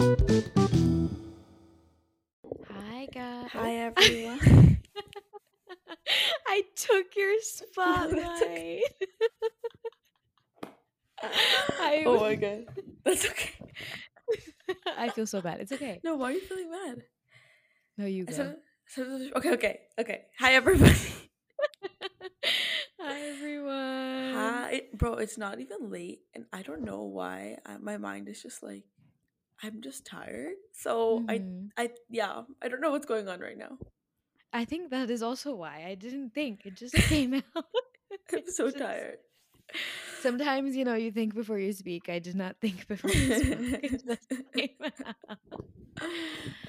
Hi, guys. Hi everyone. I took your spotlight. okay. I, oh my god. That's okay. I feel so bad. It's okay. No, why are you feeling mad? No, you go. said- said- okay, okay, okay. Hi everybody. Hi, everyone. Hi, bro. It's not even late, and I don't know why. I, my mind is just like, I'm just tired. So Mhm. I, I, yeah, I don't know what's going on right now. I think that is also why I didn't think. It just came out. I'm so just- tired. Sometimes, you know, you think before you speak. I did not think before you spoke. It just came out.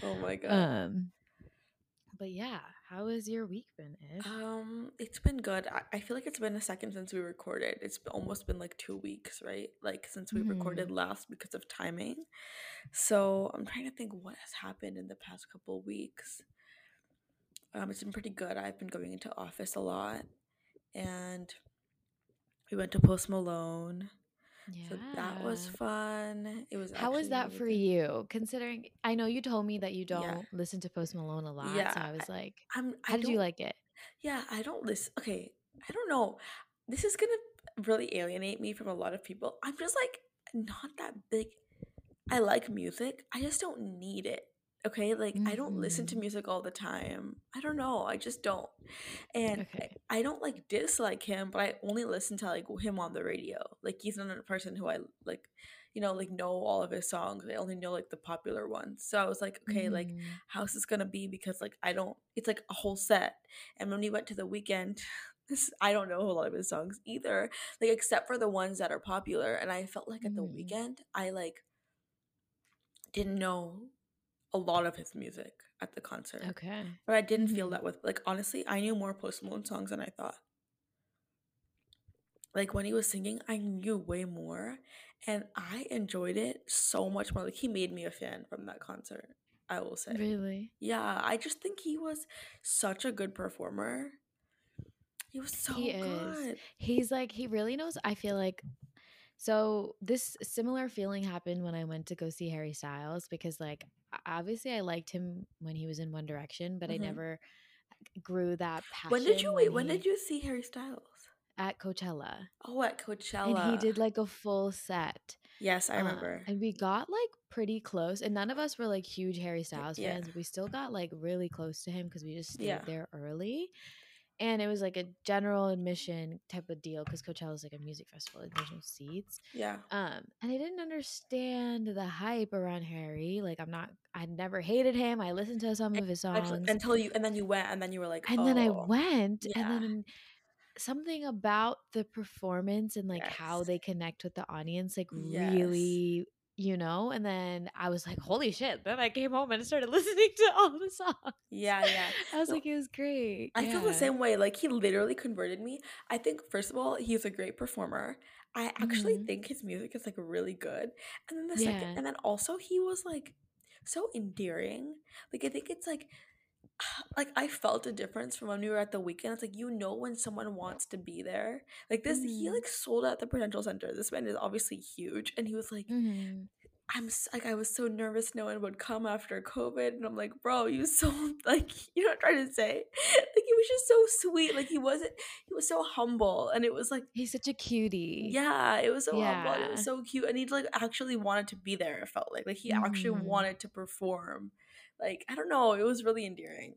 oh my god. Um, but yeah, how has your week been, Ish? Um, it's been good. I, I feel like it's been a second since we recorded. It's almost been like two weeks, right? Like since we recorded last because of timing. So I'm trying to think what has happened in the past couple weeks. Um, it's been pretty good. I've been going into office a lot, and we went to Post Malone. Yeah. So that was fun. It was. How was that for you? Considering I know you told me that you don't Yeah. listen to Post Malone a lot, Yeah. so I was like, I'm. I how did you like it? Yeah, I don't listen. Okay, I don't know. This is gonna really alienate me from a lot of people. I'm just like not that big. I like music. I just don't need it. Okay, like I don't listen to Mhm. music all the time. I don't know. I just don't. And Okay. I I don't like dislike him, but I only listen to like him on the radio. Like he's not a person who I like, you know, like know all of his songs. I only know like the popular ones. So I was like, okay, like Mhm. how's this gonna be because like I don't it's like a whole set. And when we went to the Weeknd, this I don't know a lot of his songs either. Like except for the ones that are popular. And I felt like at the Mhm. Weeknd I like didn't know a lot of his music at the concert. okay. But I didn't feel Mhm. that with like honestly, I knew more Post Malone songs than I thought. Like when he was singing, I knew way more and I enjoyed it so much more. Like he made me a fan from that concert, I will say. Really? Yeah, I just think he was such a good performer. He was so He is. good. He's like he really knows. I feel like so this similar feeling happened when I went to go see Harry Styles because like obviously I liked him when he was in One Direction, but Mhm. I never grew that passion. When did you wait? When he- did you see Harry Styles? at Coachella? Oh, at Coachella. And he did like a full set. Yes, I Um, remember. and we got like pretty close, and none of us were like huge Harry Styles yeah. fans. We still got like really close to him because we just stayed Yeah. there early. And it was like a general admission type of deal because Coachella is like a music festival and there's no seats. yeah. Um, and I didn't understand the hype around Harry. Like, I'm not, I never hated him. I listened to some of his songs. Actually, until you and then you went and then you were like, and then I "Oh." went, yeah. and then something about the performance and like how they connect with the audience, like Yes. really, you know. And then I was like, holy shit! Then I came home and started listening to all the songs. Yeah, yeah. I was No, like, it was great. I feel the same way. Like he literally converted me. I think first of all, he's a great performer. I actually Mhm. think his music is like really good. And then the second and then also he was like so endearing. Like I think it's like like I felt a difference from when we were at the Weeknd. It's like you know when someone wants to be there. Like this he Mhm. like sold out the Prudential Center. This man is obviously huge and he was like Mhm. I'm like I was so nervous no one would come after COVID, and I'm like, bro, you sold like you know what I'm trying to say. Like he was just so sweet. Like he wasn't. He was so humble, and it was like, He's such a cutie. yeah, it was so humble. It was so cute, and he like actually wanted to be there. It felt like like he actually Mhm. wanted to perform. Like I don't know, it was really endearing.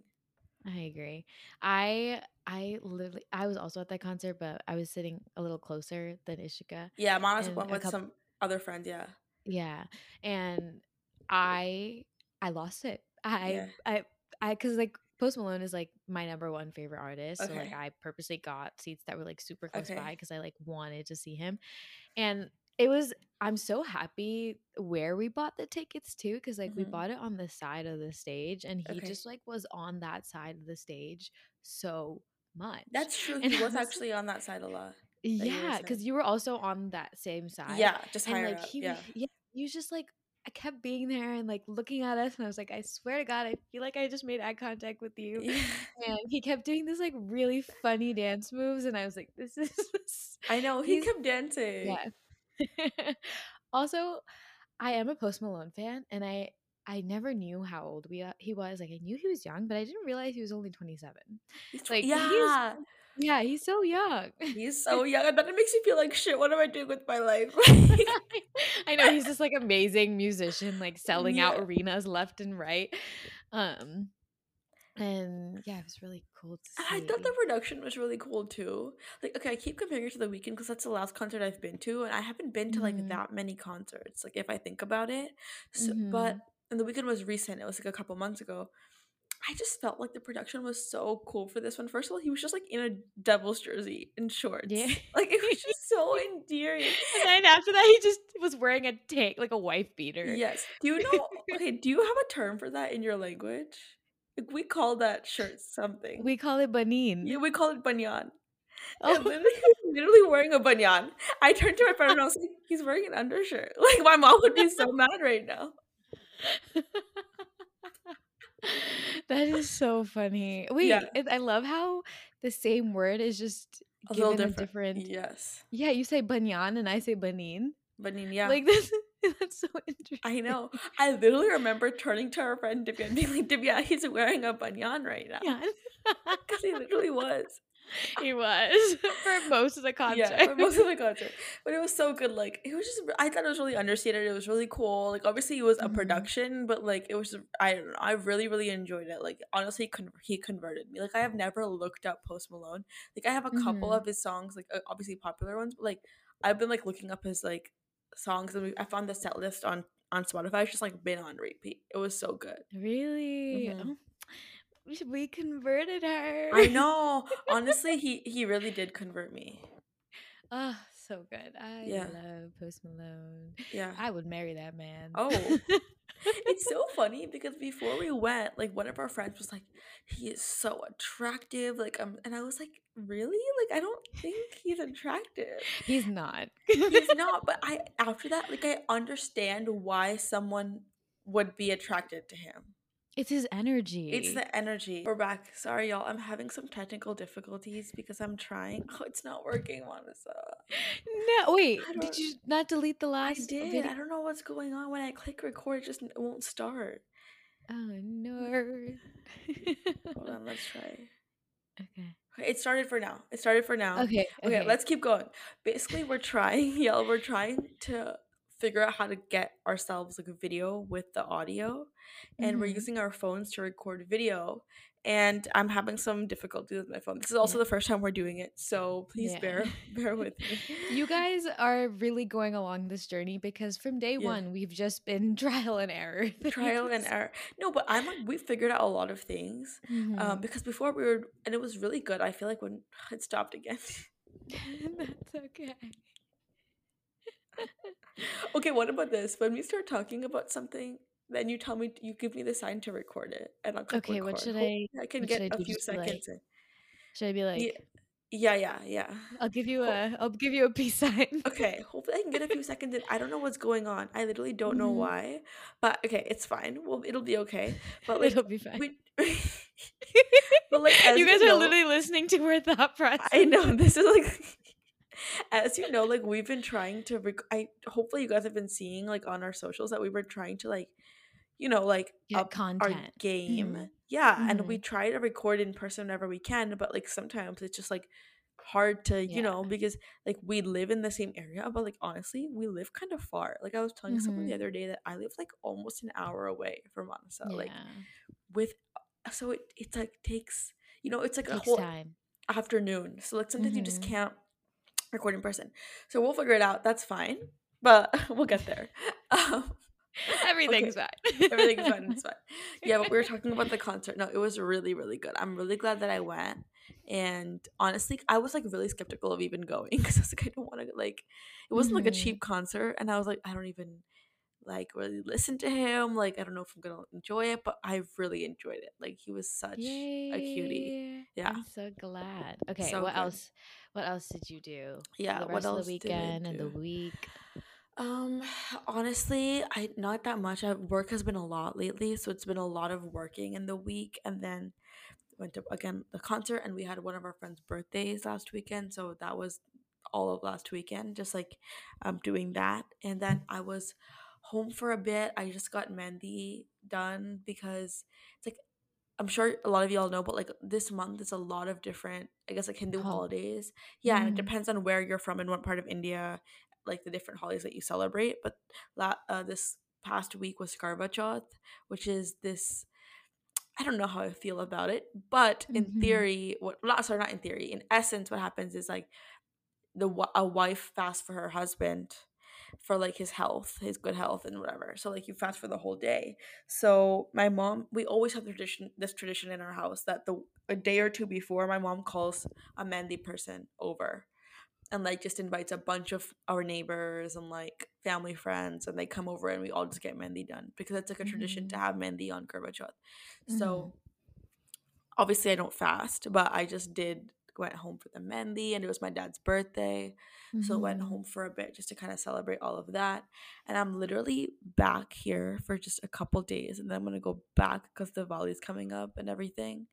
I agree. I I literally I was also at that concert, but I was sitting a little closer than Ishika. Yeah, And went with coup- some other friends. Yeah, Yeah, and I I lost it. I Yeah. I I because like Post Malone is like my number one favorite artist. So like I purposely got seats that were like super close Okay. by because I like wanted to see him, and it was I'm so happy where we bought the tickets too because like we Mhm. bought it on the side of the stage and he Okay. just like was on that side of the stage so much. that's true. And He was was actually on that side a lot. yeah, because you were also on that same side. Yeah, just and higher like up. he, yeah. yeah, he was just like I kept being there and like looking at us, and I was like, I swear to God, I feel like I just made eye contact with you. Yeah. And he kept doing this like really funny dance moves, and I was like, this is I know he kept dancing. yeah. also, I am a Post Malone fan, and I I never knew how old we uh, he was. Like I knew he was young, but I didn't realize he was only 27. He's Like yeah. he's yeah, he's so young. He's so young, and then it makes you feel like shit. What am I doing with my life? I know he's this like amazing musician, like selling out arenas left and right. Um, and yeah, it was really cool And I thought the production was really cool too. Like, okay, I keep comparing it to the Weeknd because that's the last concert I've been to, and I haven't been to like Mhm. that many concerts. Like, if I think about it, so, but Mhm. and the Weeknd was recent. It was like a couple months ago. I just felt like the production was so cool for this one. First of all, he was just like in a Devils jersey and shorts. Yeah. Like it was just so endearing. and then after that, he just was wearing a tank, like a wife beater. Yes. Do you know? Okay. Do you have a term for that in your language? We call that shirt something. We call it banin. yeah, we call it banyan. oh, And literally, literally wearing a banyan. I turned to my friend and I was like, "He's wearing an undershirt." Like my mom would be so mad right now. that is so funny. Wait, Yeah. it, I love how the same word is just A given little different. different. Yes, Yeah, you say banyan and I say banin. banyan. Yeah. Like this, that's so interesting. I know. I literally remember turning to our friend Divya and being like, "Divya, he's wearing a banyan right now." Yeah, Because he literally was. he was for most of the concert. Yeah, for most of the concert. But it was so good. Like it was just I thought it was really understated. It was really cool. Like obviously it was a Mhm. production, but like it was I don't know. I really really enjoyed it. Like honestly, con- he converted me. Like I have never looked up Post Malone. Like I have a couple Mhm. of his songs, like uh, obviously popular ones, but like I've been like looking up his like songs, and we, I found the set list on on Spotify. It's just like been on repeat. It was so good. really? Mhm. Oh, we- we converted her. I know. Honestly, he he really did convert me. Oh, so good. I Yeah. love Post Malone. Yeah. I would marry that man. Oh. it's so funny because before we went, like one of our friends was like, "He is so attractive." Like, um, and I was like, "Really? Like, I don't think he's attractive. He's not. He's not." But I, after that, like, I understand why someone would be attracted to him. It's his energy. It's the energy. We're back. Sorry, y'all. I'm having some technical difficulties because I'm trying. Oh, it's not working, Monica. no. Wait, did you not delete the last? I did. video? I don't know what's going on. When I click record, it just it won't start. Oh no. Hold on, let's try. okay. Okay, it started for now. It started for now. Okay. Okay, let's keep going. Basically, we're trying, y'all. we're trying to figure out how to get ourselves like a video with the audio, and we're Mhm. using our phones to record video. And I'm having some difficulty with my phone. This is also Yeah. the first time we're doing it, so please Yeah. bear bear with me. You guys are really going along this journey because from day Yeah. one we've just been trial and error. trial and error. No, but I'm like we figured out a lot of things. Um, Mhm. because before we were, and it was really good. I feel like when it stopped again. That's okay. Okay, what about this? When we start talking about something, then you tell me, you give me the sign to record it, and I'll click Okay, what record. should I- I can get I a few like- seconds in. Should I be like? Yeah, yeah, yeah. I'll give you a. I'll give you a peace sign. Okay, hopefully I can get a few seconds in. I don't know what's going on. I literally don't know Mhm. why, but okay, it's fine. Well, it'll be okay. But like, It'll be fine. we, but like, you guys you are know- literally listening to her thought process. I know this is like as you know like we've been trying to rec- I hopefully you guys have been seeing like on our socials that we were trying to like you know like Get up our content. game. Mhm. Yeah, and we try to record in person whenever we can, but like sometimes it's just like hard to, you know, because like we live in the same area, but like honestly, we live kind of far. Like I was telling someone Mhm. the other day that I live like almost an hour away from Manasa. Like with so it it's like takes you know, it's like a Takes whole time. afternoon. So like sometimes you just can't record in person. So we'll figure it out. That's fine. But we'll get there. Um, Everything's okay. fine. Everything's fine. It's fine. Yeah, but we were talking about the concert. No, it was really, really good. I'm really glad that I went. And honestly, I was like really skeptical of even going because I was like, I don't want to like. It wasn't like a Mhm. cheap concert, and I was like, I don't even like really listen to him. Like, I don't know if I'm gonna enjoy it, but I really enjoyed it. Like, he was such a cutie. Yeah. I'm so glad. Okay, So what good. else? What else did you do? Yeah. the what rest else of the weekend and the week. Um, honestly, I not that much. I, work has been a lot lately, so it's been a lot of working in the week, and then went to again the concert, and we had one of our friends' birthdays last weekend, so that was all of last weekend, just like um doing that, and then I was home for a bit. I just got mehndi done because it's like I'm sure a lot of y'all know, but like this month is a lot of different, I guess, like Hindu Oh. holidays. Yeah, and it Mhm. depends on where you're from and what part of India, like the different holidays that you celebrate. But la- uh, this past week was Karva Chauth, which is this. I don't know how I feel about it, but in Mhm. theory, what not sorry, not in theory. In essence, what happens is like the a wife fasts for her husband for like his health, his good health and whatever. So like you fast for the whole day. So my mom, we always have the tradition this tradition in our house that the a day or two before my mom calls a mehndi person over and like just invites a bunch of our neighbors and like family friends and they come over and we all just get mehndi done because it's like a tradition to Mhm. have mehndi on Karva Chauth. Mhm. So obviously I don't fast, but I just did went home for the mehndi and it was my dad's birthday. So went Mhm. home for a bit just to kind of celebrate all of that. And I'm literally back here for just a couple days and then I'm gonna go back because the is coming up and everything.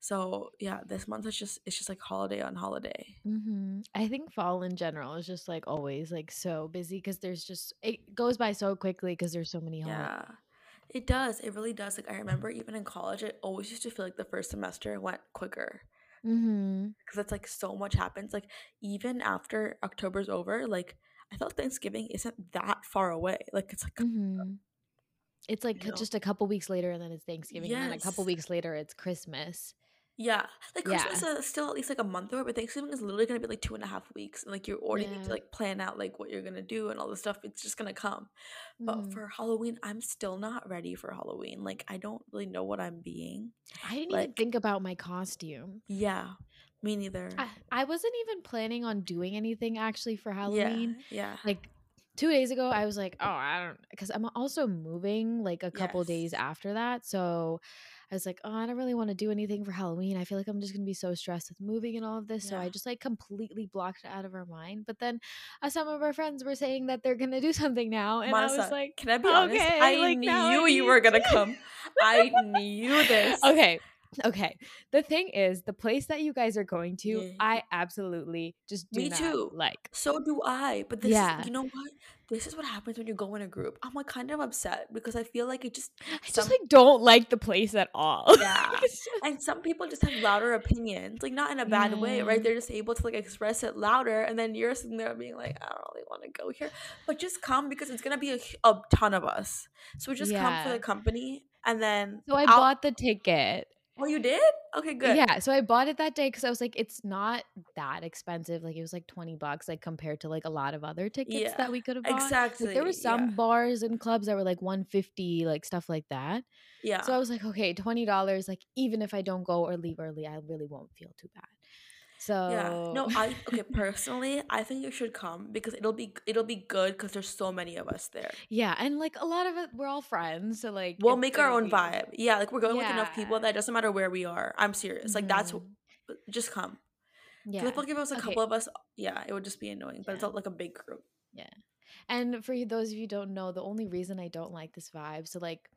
So yeah, this month is just it's just like holiday on holiday. Mhm. I think fall in general is just like always like so busy because there's just it goes by so quickly because there's so many holidays. Yeah. It does. It really does. Like I remember even in college, it always used to feel like the first semester went quicker Mm-hmm. because it's like so much happens. Like even after October's over, like I felt Thanksgiving isn't that far away. Like it's like Mm-hmm. It's like you know. just a couple weeks later, and then it's Thanksgiving, and then a couple weeks later, it's Christmas. Yeah, like Yeah. Christmas is still at least like a month away, but Thanksgiving is literally gonna be like two and a half weeks, and like you already need to Yeah. like plan out like what you're gonna do and all this stuff. It's just gonna come. But Mhm. for Halloween, I'm still not ready for Halloween. Like I don't really know what I'm being. I didn't even Like think about my costume. yeah, me neither. I, I wasn't even planning on doing anything actually for Halloween. yeah, yeah, Like two days ago, I was like, oh, I don't, because I'm also moving like a couple days after that. So I was like, oh, I don't really want to do anything for Halloween. I feel like I'm just going to be so stressed with moving and all of this. So I just like completely blocked it out of our mind. But then uh, some of our friends were saying that they're going to do something now. And I was like, can I be honest? okay, I like knew you were gonna to. come. I knew this. okay. Okay. The thing is, the place that you guys are going to, Yeah. I absolutely just do Me not too. like. So do I. But this Yeah. is, you know what? This is what happens when you go in a group. I'm like kind of upset because I feel like it just I just like don't like the place at all. yeah. Just- And some people just have louder opinions, like not in a bad way, right? Mm. They're just able to like express it louder, and then you're sitting there being like, I don't really want to go here, but just come because it's gonna be a, a ton of us. So just come for the company, and then So I I'll. bought the ticket. Oh, you did? Okay, good. Yeah, so I bought it that day because I was like, it's not that expensive. Like it was like 20 bucks, like compared to like a lot of other tickets Yeah, that we could have bought. Like there were some Yeah, bars and clubs that were like 150, like stuff like that. Yeah. So. I was like, okay, $20, like even if I don't go or leave early, I really won't feel too bad. Yeah. No, I okay, personally, I think you should come because it'll be it'll be good because there's so many of us there. yeah, and like a lot of it, we're all friends. So like We'll make our own be, vibe. Yeah, like we're going with enough people that it doesn't matter where we are. I'm serious. Like that's hmm just come. Yeah. if like if it was a Okay. couple of us, yeah, it would just be annoying. But it's Yeah. not like a big group. Yeah. And for those of you who don't know, the only reason I don't like this vibe, so like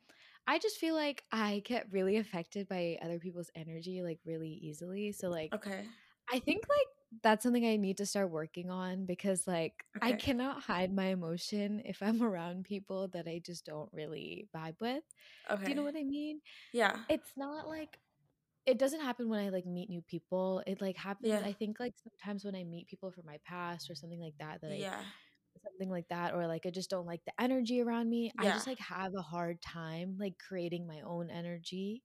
I just feel like I get really affected by other people's energy like really easily. So like Okay. I think like that's something I need to start working on because like I cannot hide my emotion if I'm around people that I just don't really vibe with. Okay. Do you know what I mean? Yeah. It's not like it doesn't happen when I like meet new people. It like happens Yeah. I think like sometimes when I meet people from my past or something like that that I Yeah. something like that or like I just don't like the energy around me. I just like have a hard time like creating my own energy.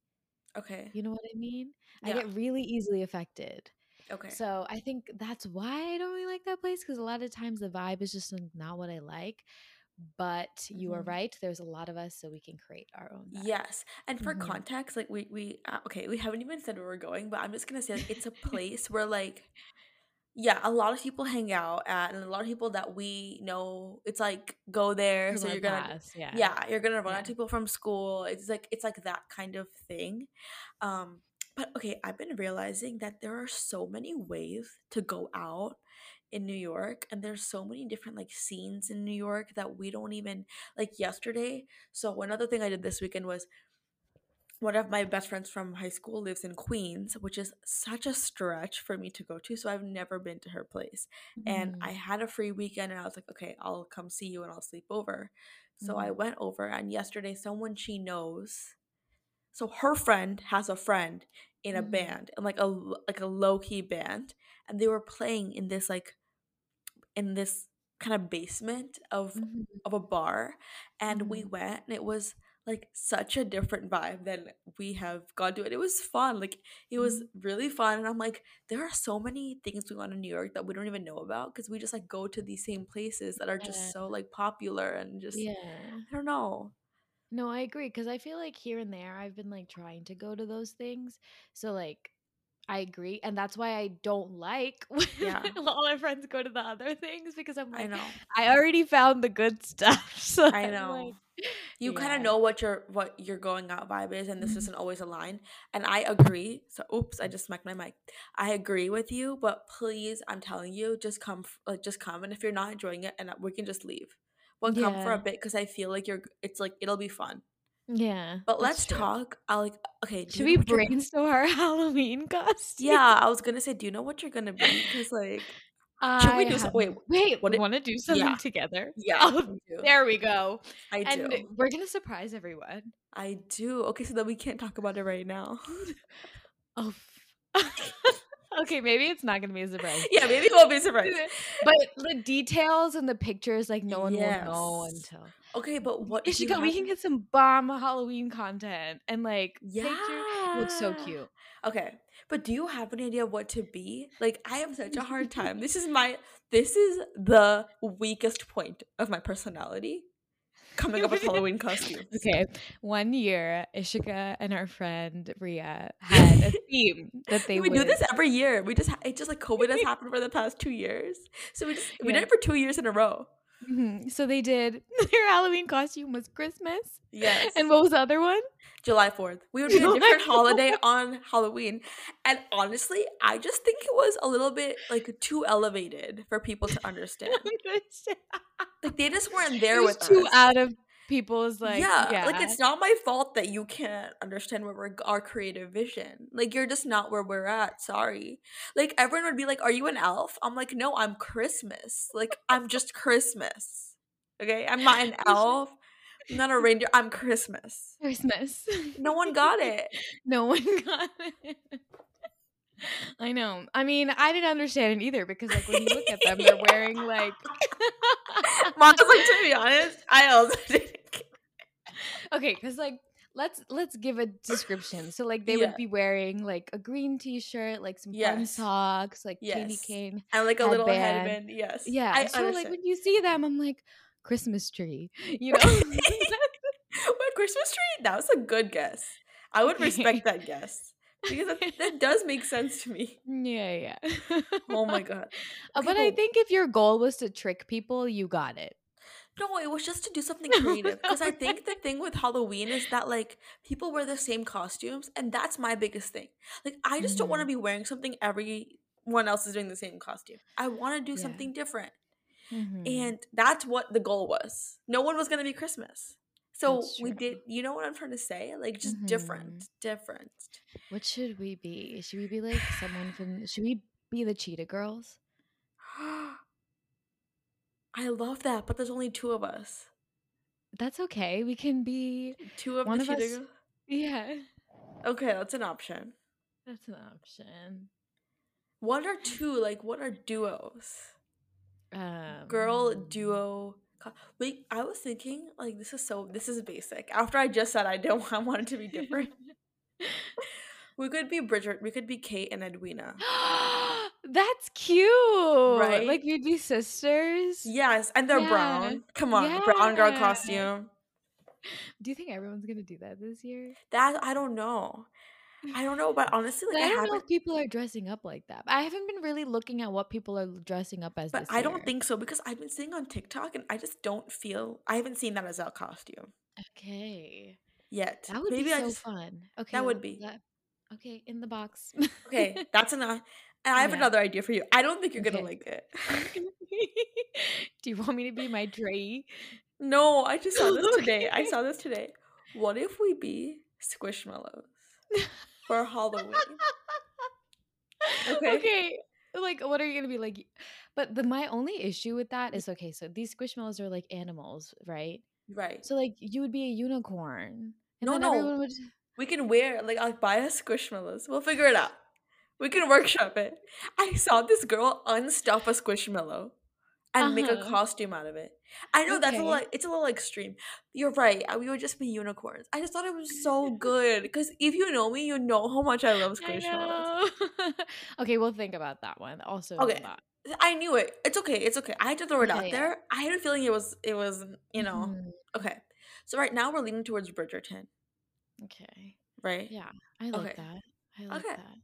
Okay. You know what I mean? I get really easily affected. Okay. So I think that's why I don't really like that place because a lot of times the vibe is just not what I like. But you are Mhm. right. There's a lot of us, so we can create our own vibe. Yes. And for hmm context, like we we uh, okay, we haven't even said where we're going, but I'm just gonna say like it's a place where like yeah, a lot of people hang out at, and a lot of people that we know, it's like go there, so you're gonna, past, yeah, yeah, you're gonna run yeah. into people from school. It's like it's like that kind of thing. Um, but okay, I've been realizing that there are so many ways to go out in New York, and there's so many different like scenes in New York that we don't even like. Yesterday, so another thing I did this weekend was one of my best friends from high school lives in Queens, which is such a stretch for me to go to. So I've never been to her place. And I Mhm. had a free weekend and I was like, okay, I'll come see you and I'll sleep over. So I Mhm. went over, and yesterday, someone she knows, so her friend has a friend in a Mhm. band, and like a like a low key band, and they were playing in this like in this kind of basement of Mhm. of a bar and we Mhm. went and it was like such a different vibe than we have gone to it. It was fun. Like it was Mhm. really fun and I'm like there are so many things going on in New York that we don't even know about because we just like go to these same places that are just Yeah. so like popular and just Yeah. I don't know. No, I agree because I feel like here and there I've been like trying to go to those things. So like I agree, and that's why I don't like when Yeah, all our friends go to the other things because I'm like, I know. I already found the good stuff. So I know. like, you kind of know what your what your going out vibe is and this Mhm. isn't always aligned and i agree so oops i just smacked my mic i agree with you but please i'm telling you just come like just come and if you're not enjoying it and uh, we can just leave but come for a bit because i feel like you're it's like it'll be fun Yeah, but let's true. talk i like okay Should we brainstorm our Halloween costume? yeah i was gonna say do you know what you're gonna be because like should we I do so have wait wait, what want to do yeah something together? yeah Oh, i there we go. i And do we're gonna surprise everyone. i do okay so then we can't talk about it right now Oh. Okay, maybe it's not gonna be a surprise. yeah maybe it won't be a surprise But the details and the pictures, like no one will know until. Okay, but what she? you Ishika, we can get some bomb Halloween content and like picture. It looks so cute. Okay, but do you have any idea what to be? Like, I have such a hard time. This is my this is the weakest point of my personality. Coming up with Halloween costumes. Okay, one year, Ishika and our friend Ria had a theme that they we would. do this every year. We just it just like COVID has happened for the past two years, so we just we Yeah. did it for two years in a row. Mhm. So they did. Their Halloween costume was Christmas. Yes. And what was the other one? July 4th. We would be a different holiday on Halloween. And honestly, I just think it was a little bit like too elevated for people to understand. Like they just weren't there with too us. out of people's like. yeah, Yeah, like it's not my fault that you can't understand where we're our creative vision. Like you're just not where we're at. Sorry. Like everyone would be like, "Are you an elf?" I'm like, "No, I'm Christmas. Like I'm just Christmas." Okay, I'm not an elf. I'm not a reindeer. I'm Christmas. Christmas. No one got it. no one got it. I know. I mean, I didn't understand it either because, like, when you look at them, they're wearing like. Mom's like, to be honest, I also didn't. Okay, because like let's let's give a description. So like they Yeah. would be wearing like a green T-shirt, like some fun socks, like candy cane. And like a little Headband. headband. Yes. Yeah. I so like when you see them, I'm like Christmas tree. You know. what Christmas tree? That was a good guess. I would Okay. respect that guess. Because that, that does make sense to me. yeah, yeah. Oh my god. Uh, but I think if your goal was to trick people, you got it. No, it was just to do something creative. Because I think the thing with Halloween is that like people wear the same costumes, and that's my biggest thing. Like I just don't want to Mhm. be wearing something everyone else is doing the same costume. I want to do Yeah. something different. Mhm. And that's what the goal was. No one was gonna be Christmas. So we did you know what I'm trying to say? Like just Mhm. different. Different. What should we be? Should we be like someone from? Should we be the Cheetah Girls? I love that, but there's only two of us. That's okay. We can be. Two of One the of us-? Yeah, Okay, that's an option. that's an option. What are two? Like what are duos? Um, Girl duo. Wait, I was thinking like this is so this is basic. After I just said I don't I want it to be different. we could be Bridget. We could be Kate and Edwina. That's cute. Right? Like we'd be sisters. Yes, and they're Yeah. brown. Come on, brown girl costume. Do you think everyone's gonna do that this year? That I don't know. I don't know, but honestly, like I I, don't know if people are dressing up like that. I haven't been really looking at what people are dressing up as. But I don't think so because I've been seeing on TikTok and I just don't feel I haven't seen that as a costume Okay, yet. that would Maybe be I so just fun. Okay, that would be. that- okay, in the box. okay. That's enough. And I have Yeah. another idea for you. I don't think you're gonna like it. Do you want me to be my Dre? no, I just saw this today. I saw this today. What if we be Squishmallows for Halloween? Okay. okay. Like, what are you gonna be like? But the my only issue with that is okay. So these squishmallows are like animals, right? Right. So like you would be a unicorn. And no, then no. would We can wear like I'll buy us squishmallows. We'll figure it out. We can workshop it. I saw this girl unstuff a squishmallow and make a Uh-huh. costume out of it. I know that's a little it's a little extreme. You're right. uh, We would just be unicorns. I just thought it was so good because if you know me, you know how much I love I squishmallows. know. okay, we'll think about that one. Also Okay. I knew it. It's okay. It's okay. I had to throw it Okay, out yeah. there. I had a feeling it was it was you know Mhm. okay. So right now we're leaning towards Bridgerton, Okay. right? Yeah. I like Okay. that. I like Okay. that.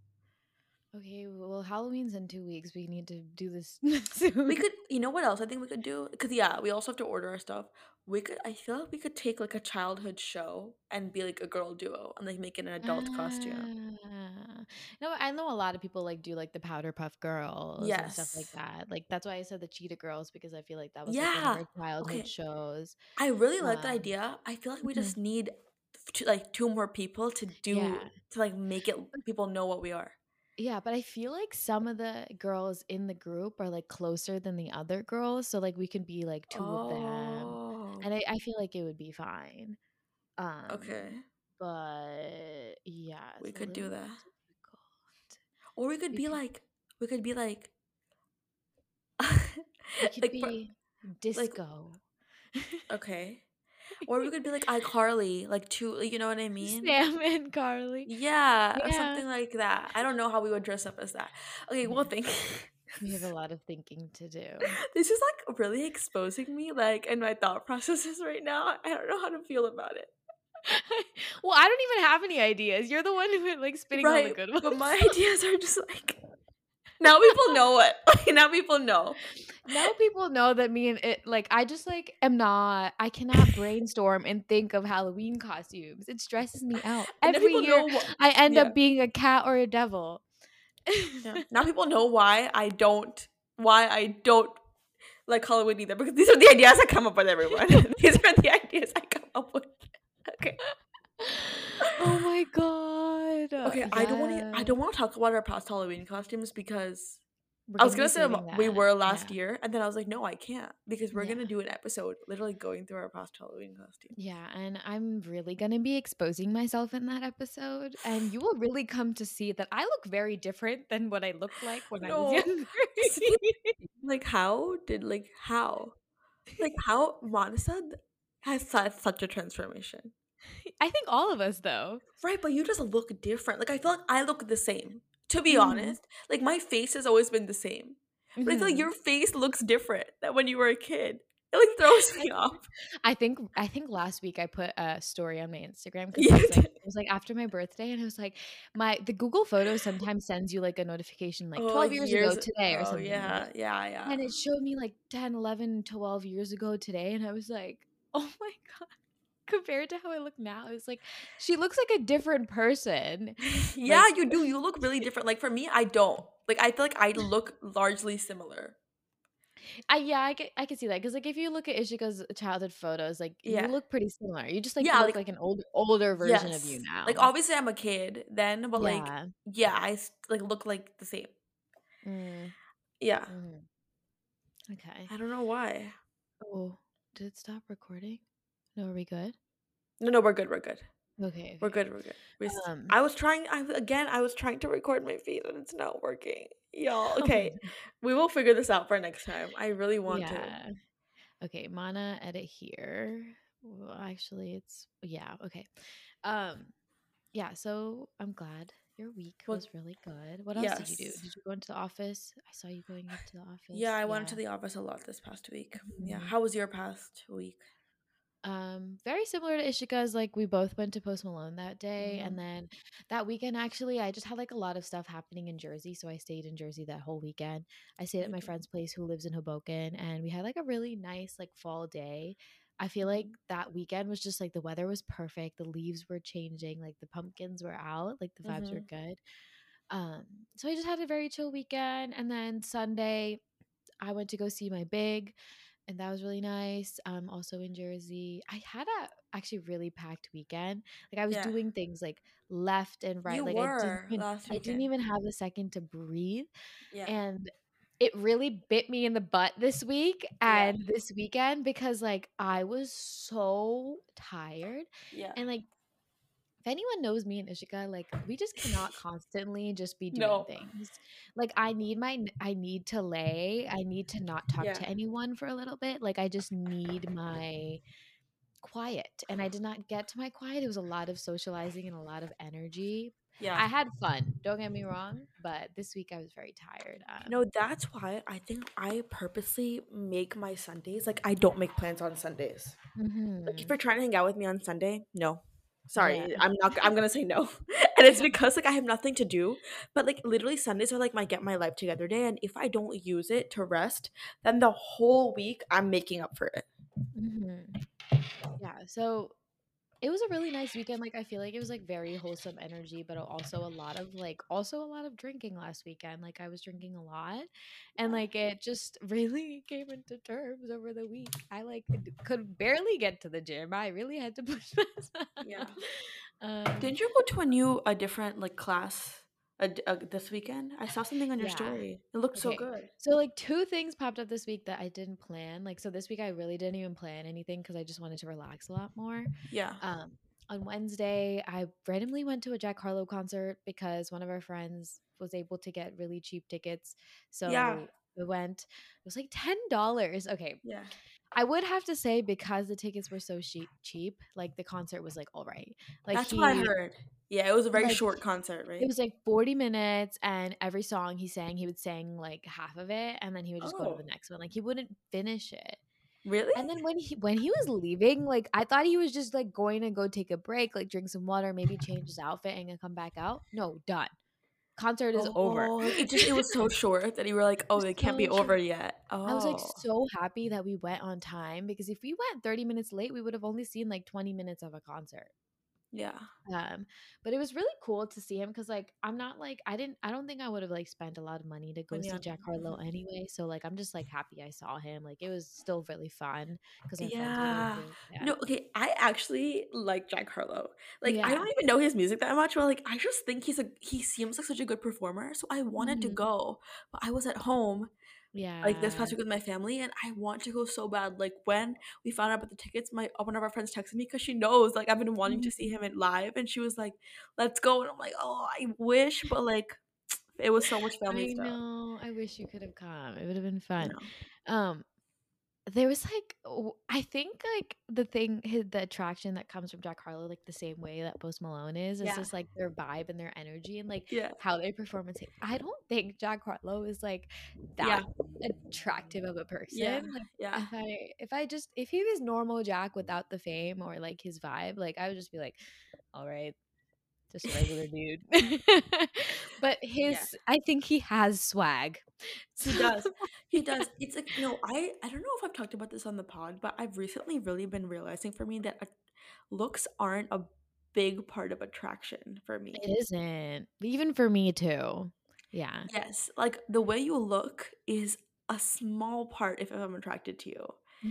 Okay, well Halloween's in two weeks. We need to do this soon. We could, you know what else I think we could do? Because yeah, we also have to order our stuff. We could, I feel like we could take like a childhood show and be like a girl duo and like make it an adult costume. Ah. No, I know a lot of people like do like the Powder Puff Girls and stuff like that. Like that's why I said the Cheetah Girls because I feel like that was like one of Yeah. our childhood Okay. shows. I really like the Um, idea. I feel like we mhm. just need to, like two more people to do Yeah. to like make it people know what we are. Yeah, but I feel like some of the girls in the group are like closer than the other girls, so like we can be like two of them, Oh. and I, I feel like it would be fine. Um, Okay. but yeah, We could do that. difficult. Or we could We be could, like we could be like we could like pro- be disco. okay. Or we could be like iCarly, like two, you know what I mean? Sam and Carly. Yeah, or something like that. I don't know how we would dress up as that. Okay, Yeah. well, mm. think. We have a lot of thinking to do. this is like really exposing me, like, in my thought processes right now. I don't know how to feel about it. well, I don't even have any ideas. You're the one who like spitting all the good ones. but my ideas are just like now people know it. now people know. now people know that me and it like I just like am not I cannot brainstorm and think of Halloween costumes. It stresses me out. Every year what. I end Yeah, up being a cat or a devil. yeah. Now people know why I don't. Why I don't like Halloween either because these are the ideas I come up with. Everyone, these are the ideas I come up with. Okay. oh my god. Uh, okay, I don't want to. I don't want to talk about our past Halloween costumes because I was gonna say we were last Yeah. year, and then I was like, no, I can't because we're Yeah. gonna do an episode literally going through our past Halloween costumes. Yeah, and I'm really going to be exposing myself in that episode. And you will really come to see that I look very different than what I looked like when I was No, younger. like how did like how like how Manasa has such such a transformation, I think all of us, though. right? But you just look different. Like I feel like I look the same. To be Mhm. honest, like my face has always been the same, but I feel like Mhm. your face looks different than when you were a kid. It like throws me off. I think I think last week I put a story on my Instagram because You it was like it was like after my birthday and it was like my the Google Photos sometimes sends you like a notification like Oh, 12 like years years. ago today or something. yeah, yeah, yeah. And it showed me like 10, 11, 12 years ago today and I was like, "Oh my god." Compared to how I look now, it's like she looks like a different person. yeah, Like you do. You look really different. Like for me, I don't. Like I feel like I look largely similar. I yeah, I can I can see that because like if you look at Ishika's childhood photos, like you look pretty similar. You just like Yeah, look like like an old older version of you now. Like obviously I'm a kid then, but like yeah. I like look like the same. Mm, Yeah. mhm. Okay. I don't know why. Oh, did it stop recording? No, are we good? No, no, we're good. We're good. Okay, We're good. We're good. We Um, I was trying. I again. I was trying to record my feed and it's not working. Y'all. oh Okay, no. we will figure this out for next time. I really want to. Okay, Mana edit here. Well, actually, it's yeah. Okay. Um, yeah. So I'm glad your week Well, was really good. What else did you do? Did you go into the office? I saw you going into the office. Yeah, I went to the office a lot this past week. Yeah. Mhm. How was your past week? Um, very similar to Ishika's. Like we both went to Post Malone that day, hmm and then that weekend, actually, I just had like a lot of stuff happening in Jersey, so I stayed in Jersey that whole weekend. I stayed at my friend's place who lives in Hoboken, and we had like a really nice like fall day. I feel like hmm that weekend was just like the weather was perfect, the leaves were changing, like the pumpkins were out, like the vibes were hmm good. Um, so I just had a very chill weekend, and then Sunday I went to go see my big, and that was really nice. Um, also in Jersey, I had a actually really packed weekend. Like I was Yeah. doing things like left and right. You Like I didn't even I didn't even have a second to breathe. Yeah. And it really bit me in the butt this week Yeah. and this weekend because like I was so tired Yeah. and like if anyone knows me and Ishika, like we just cannot constantly just be doing No. things. Like I need my I need to lay. I need to not talk Yeah. to anyone for a little bit. Like I just need my quiet. And I did not get to my quiet. It was a lot of socializing and a lot of energy. Yeah. I had fun. Don't get me wrong, but this week I was very tired. Um, no, that's why I think I purposely make my Sundays like I don't make plans on Sundays. Like if mhm. you're trying to hang out with me on Sunday, no. Sorry, Yeah. I'm not. I'm gonna say no, and it's because like I have nothing to do. But like literally Sundays are like my get my life together day, and if I don't use it to rest, then the whole week I'm making up for it. Mhm. Yeah. So it was a really nice weekend. Like I feel like it was like very wholesome energy, but also a lot of like also a lot of drinking last weekend. Like I was drinking a lot, and like it just really came into terms over the week. I like could barely get to the gym. I really had to push myself. Yeah. Um, Didn't you go to a new, a different like class d- uh, this weekend? I saw something on your Yeah. story. It looked so good. So like two things popped up this week that I didn't plan. Like so this week I really didn't even plan anything because I just wanted to relax a lot more. Yeah. Um, on Wednesday, I randomly went to a Jack Harlow concert because one of our friends was able to get really cheap tickets. So Yeah. We went. It was like ten dollars. Okay, Yeah. I would have to say because the tickets were so cheap, cheap, like the concert was like all right. Like That's he, what I heard. Yeah, it was a very like, short concert, right? it was like 40 minutes and every song he sang he would sing like half of it and then he would just go Oh. to the oh. next one like he wouldn't finish it really? and then when he when he was leaving like i thought he was just like going to go take a break like drink some water maybe change his outfit and come back out no done concert is oh, over Oh, It just it was so short that you were like, oh, they can't be short. over yet. Oh, I was like oh. so happy that we went on time because if we went 30 minutes late, we would have only seen like 20 minutes of a concert. Yeah, Um, but it was really cool to see him because like I'm not like I didn't I don't think I would have like spent a lot of money to go Money see Jack Harlow anyway. So like I'm just like happy I saw him. Like it was still really fun because Yeah. Yeah. No, okay. I actually like Jack Harlow. Like, I don't even know his music that much, but like, I just think he's a he seems like such a good performer. So I wanted to Mhm. go, but I was at home yeah. like this past week with my family, and I want to go so bad. Like when we found out about the tickets, my one of our friends texted me because she knows like I've been wanting to see him in live, and she was like, "Let's go," and I'm like, "Oh, I wish," but like, it was so much family I stuff. know. I wish you could have come. It would have been fun. Um, there was like I think like the thing the attraction that comes from Jack Harlow like the same way that Post Malone is is Yeah. just like their vibe and their energy and like Yeah. how they perform and. I don't think Jack Harlow is like Yeah. that attractive of a person. Yeah. Like Yeah. if I if I just if he was normal Jack without the fame or like his vibe, like I would just be like, all right, just a regular dude. but his I think he has swag. He does. He does. It's like you no, I I don't know if I've talked about this on the pod, but I've recently really been realizing for me that uh, looks aren't a big part of attraction for me. It isn't. Even for me too. Yeah. Yes, like the way you look is a small part if I'm attracted to you.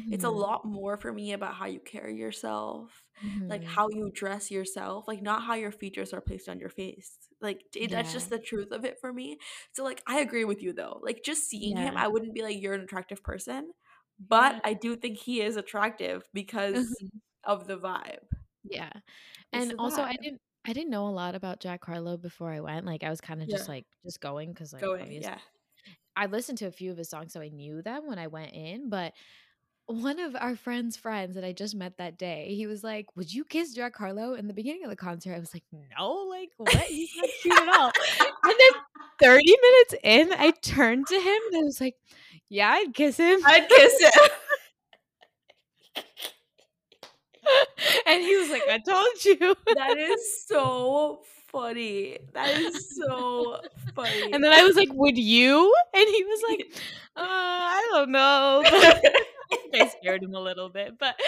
It's a Mhm, lot more for me about how you carry yourself, like mhm. how you dress yourself, like not how your features are placed on your face. Like it, that's just the truth of it for me. So like I agree with you though. Like just seeing him, I wouldn't be like you're an attractive person, but Yeah. I do think he is attractive because Mhm. of the vibe. Yeah. And also I didn't I didn't know a lot about Jack Harlow before I went. Like I was kind of just Yeah, like just going because like going. obviously Yeah. I listened to a few of his songs so I knew them when I went in, but one of our friend's friends that I just met that day, he was like, Would you kiss Jack Harlow? In the beginning of the concert, I was like, No, like what? He's not cute at all. And then 30 minutes in, I turned to him and I was like, Yeah, I'd kiss him. I'd kiss him. and he was like, I told you. That is so funny. That is so funny. And then I was like, Would you? And he was like, uh, I don't know. I scared him a little bit, but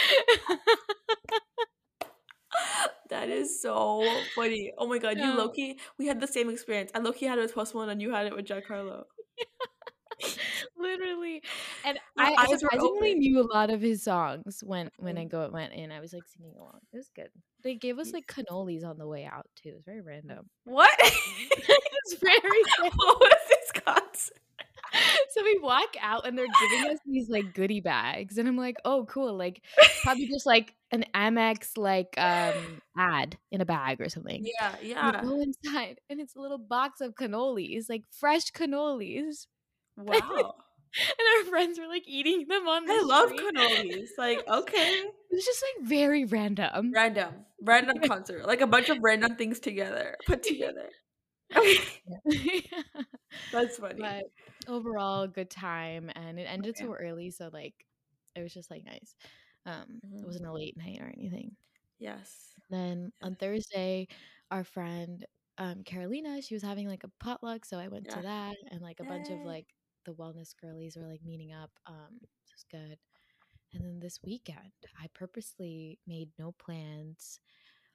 that is so funny. Oh my god, you Loki, we had the same experience. I Loki had it with Post Malone and you had it with Jack Harlow. literally. And I were surprisingly knew a lot of his songs when when I Mhm. go went in. I was like singing along. It was good. They gave us like cannolis on the way out too. It was very random. What? it's very what was this concert? so we walk out and they're giving us these like goodie bags. And I'm like, oh, cool. Like probably just like an Amex like um ad in a bag or something. Yeah, yeah. We go inside and it's a little box of cannolis, like fresh cannolis. Wow. And our friends were like eating them on the I love street. cannolis. Like, okay. It was just like very random. Random. Random concert. Like a bunch of random things together. Put together. That's funny. but overall, good time, and it ended Okay. so early, so like it was just like nice. Um, it wasn't a late night or anything. Yes. Then on Thursday, our friend um Carolina, she was having like a potluck, so I went Yeah. to that, and like a bunch of like the wellness girlies were like meeting up. Um, it was good. And then this weekend, I purposely made no plans.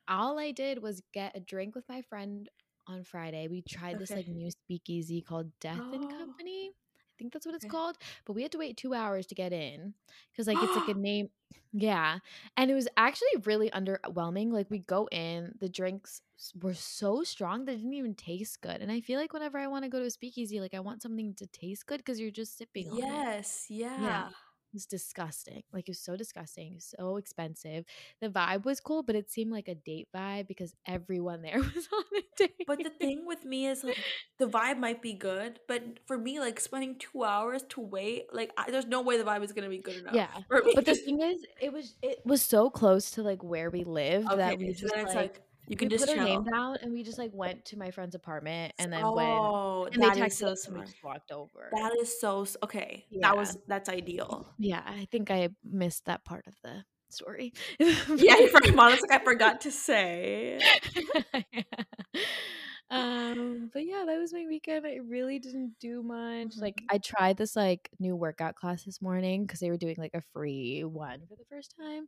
All I did was get a drink with my friend on Friday. We tried this like new speakeasy called Death and. Company. I think that's what it's Okay. called. But we had to wait two hours to get in because like it's like a name. Yeah. And it was actually really underwhelming. Like we go in, the drinks were so strong they didn't even taste good. And I feel like whenever I want to go to a speakeasy, like I want something to taste good because you're just sipping on it. Yes. Yeah. Yeah. It was disgusting. Like it was so disgusting, so expensive. The vibe was cool, but it seemed like a date vibe because everyone there was on a date. But the thing with me is like the vibe might be good, but for me, like spending two hours to wait, like I, there's no way the vibe is gonna be good enough yeah. But the thing is, it was it was so close to like where we lived that we so just like like you we can just put chill. down and we just like went to my friend's apartment and then Oh, and they that is texted so us and we smart. just walked over. That is so okay. That was that's ideal. Yeah, I think I missed that part of the story. Yeah, forgot. Honestly, I forgot to say. um but yeah that was my weekend i really didn't do much like Mhm. i tried this like new workout class this morning because they were doing like a free one for the first time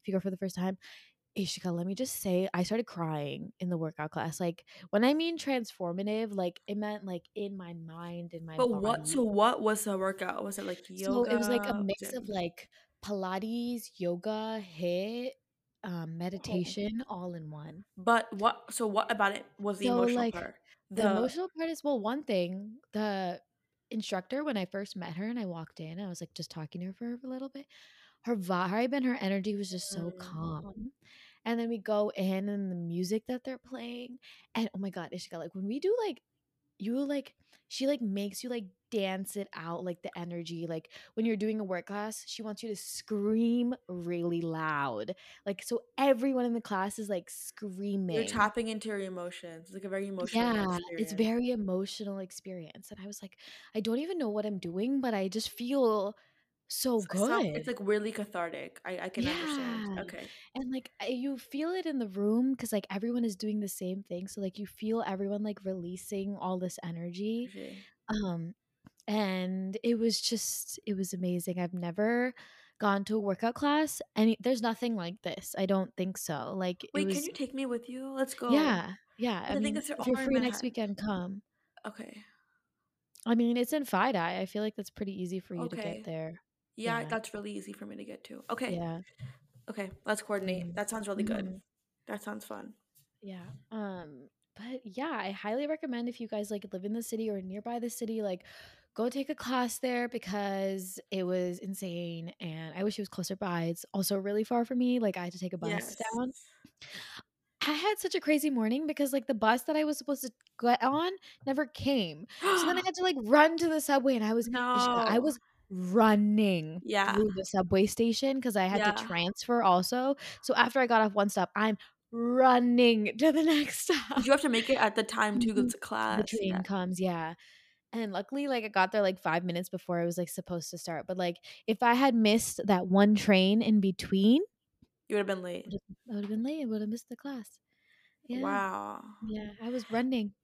if you go for the first time Ishika, let me just say, I started crying in the workout class. Like when I mean transformative, like it meant like in my mind, in my But body. what? So what was the workout? Was it like yoga? So it was like a mix of like Pilates, yoga, HIIT, um, Oh, meditation, all in one. but what? So what about it was the So emotional like part? the The emotional part is well, one thing, the instructor when I first met her and I walked in, I was like just talking to her for a little bit. Her vibe and her energy was just so Mm. calm. And then we go in and the music that they're playing, and oh my god, Ishika, like when we do like you like she like makes you like dance it out like the energy like when you're doing a work class she wants you to scream really loud like so everyone in the class is like screaming. you're tapping into your emotions. It's like a very emotional yeah it's very emotional experience and i was like i don't even know what i'm doing but i just feel so It's, it sound- it's good like really cathartic. I I can understand. Yeah. Okay. and like I- you feel it in the room because like everyone is doing the same thing so like you feel everyone like releasing all this energy Okay. um and it was just it was amazing i've never gone to a workout class and there's nothing like this i don't think so like it Wait, can was you take me with you? Let's go. yeah yeah i the thing mean they're if you're in free next Manhattan. weekend come Okay. i mean it's in FiDi. i feel like that's pretty easy for you to Okay. get there Yeah, Yeah. that's really easy for me to get to. Okay. yeah Okay. Let's coordinate. Mm. That sounds really good. Mhm. That sounds fun. Yeah. Um but yeah, I highly recommend if you guys like live in the city or nearby the city like go take a class there because it was insane and I wish it was closer by. It's also really far for me. Like I had to take a bus Yes. down. I had such a crazy morning because like the bus that I was supposed to get on never came. So then I had to like run to the subway and I was Ishka, I was running Yeah. through the subway station because I had Yeah. to transfer also. So after I got off one stop, I'm running to the next stop. you have to make it at the time to go to class. The train Yeah. comes, yeah. And luckily, like I got there like five minutes before I was like supposed to start. But like if I had missed that one train in between, You would have been late. I would have been late. I would have missed the class. Yeah. Wow. Yeah. I was running.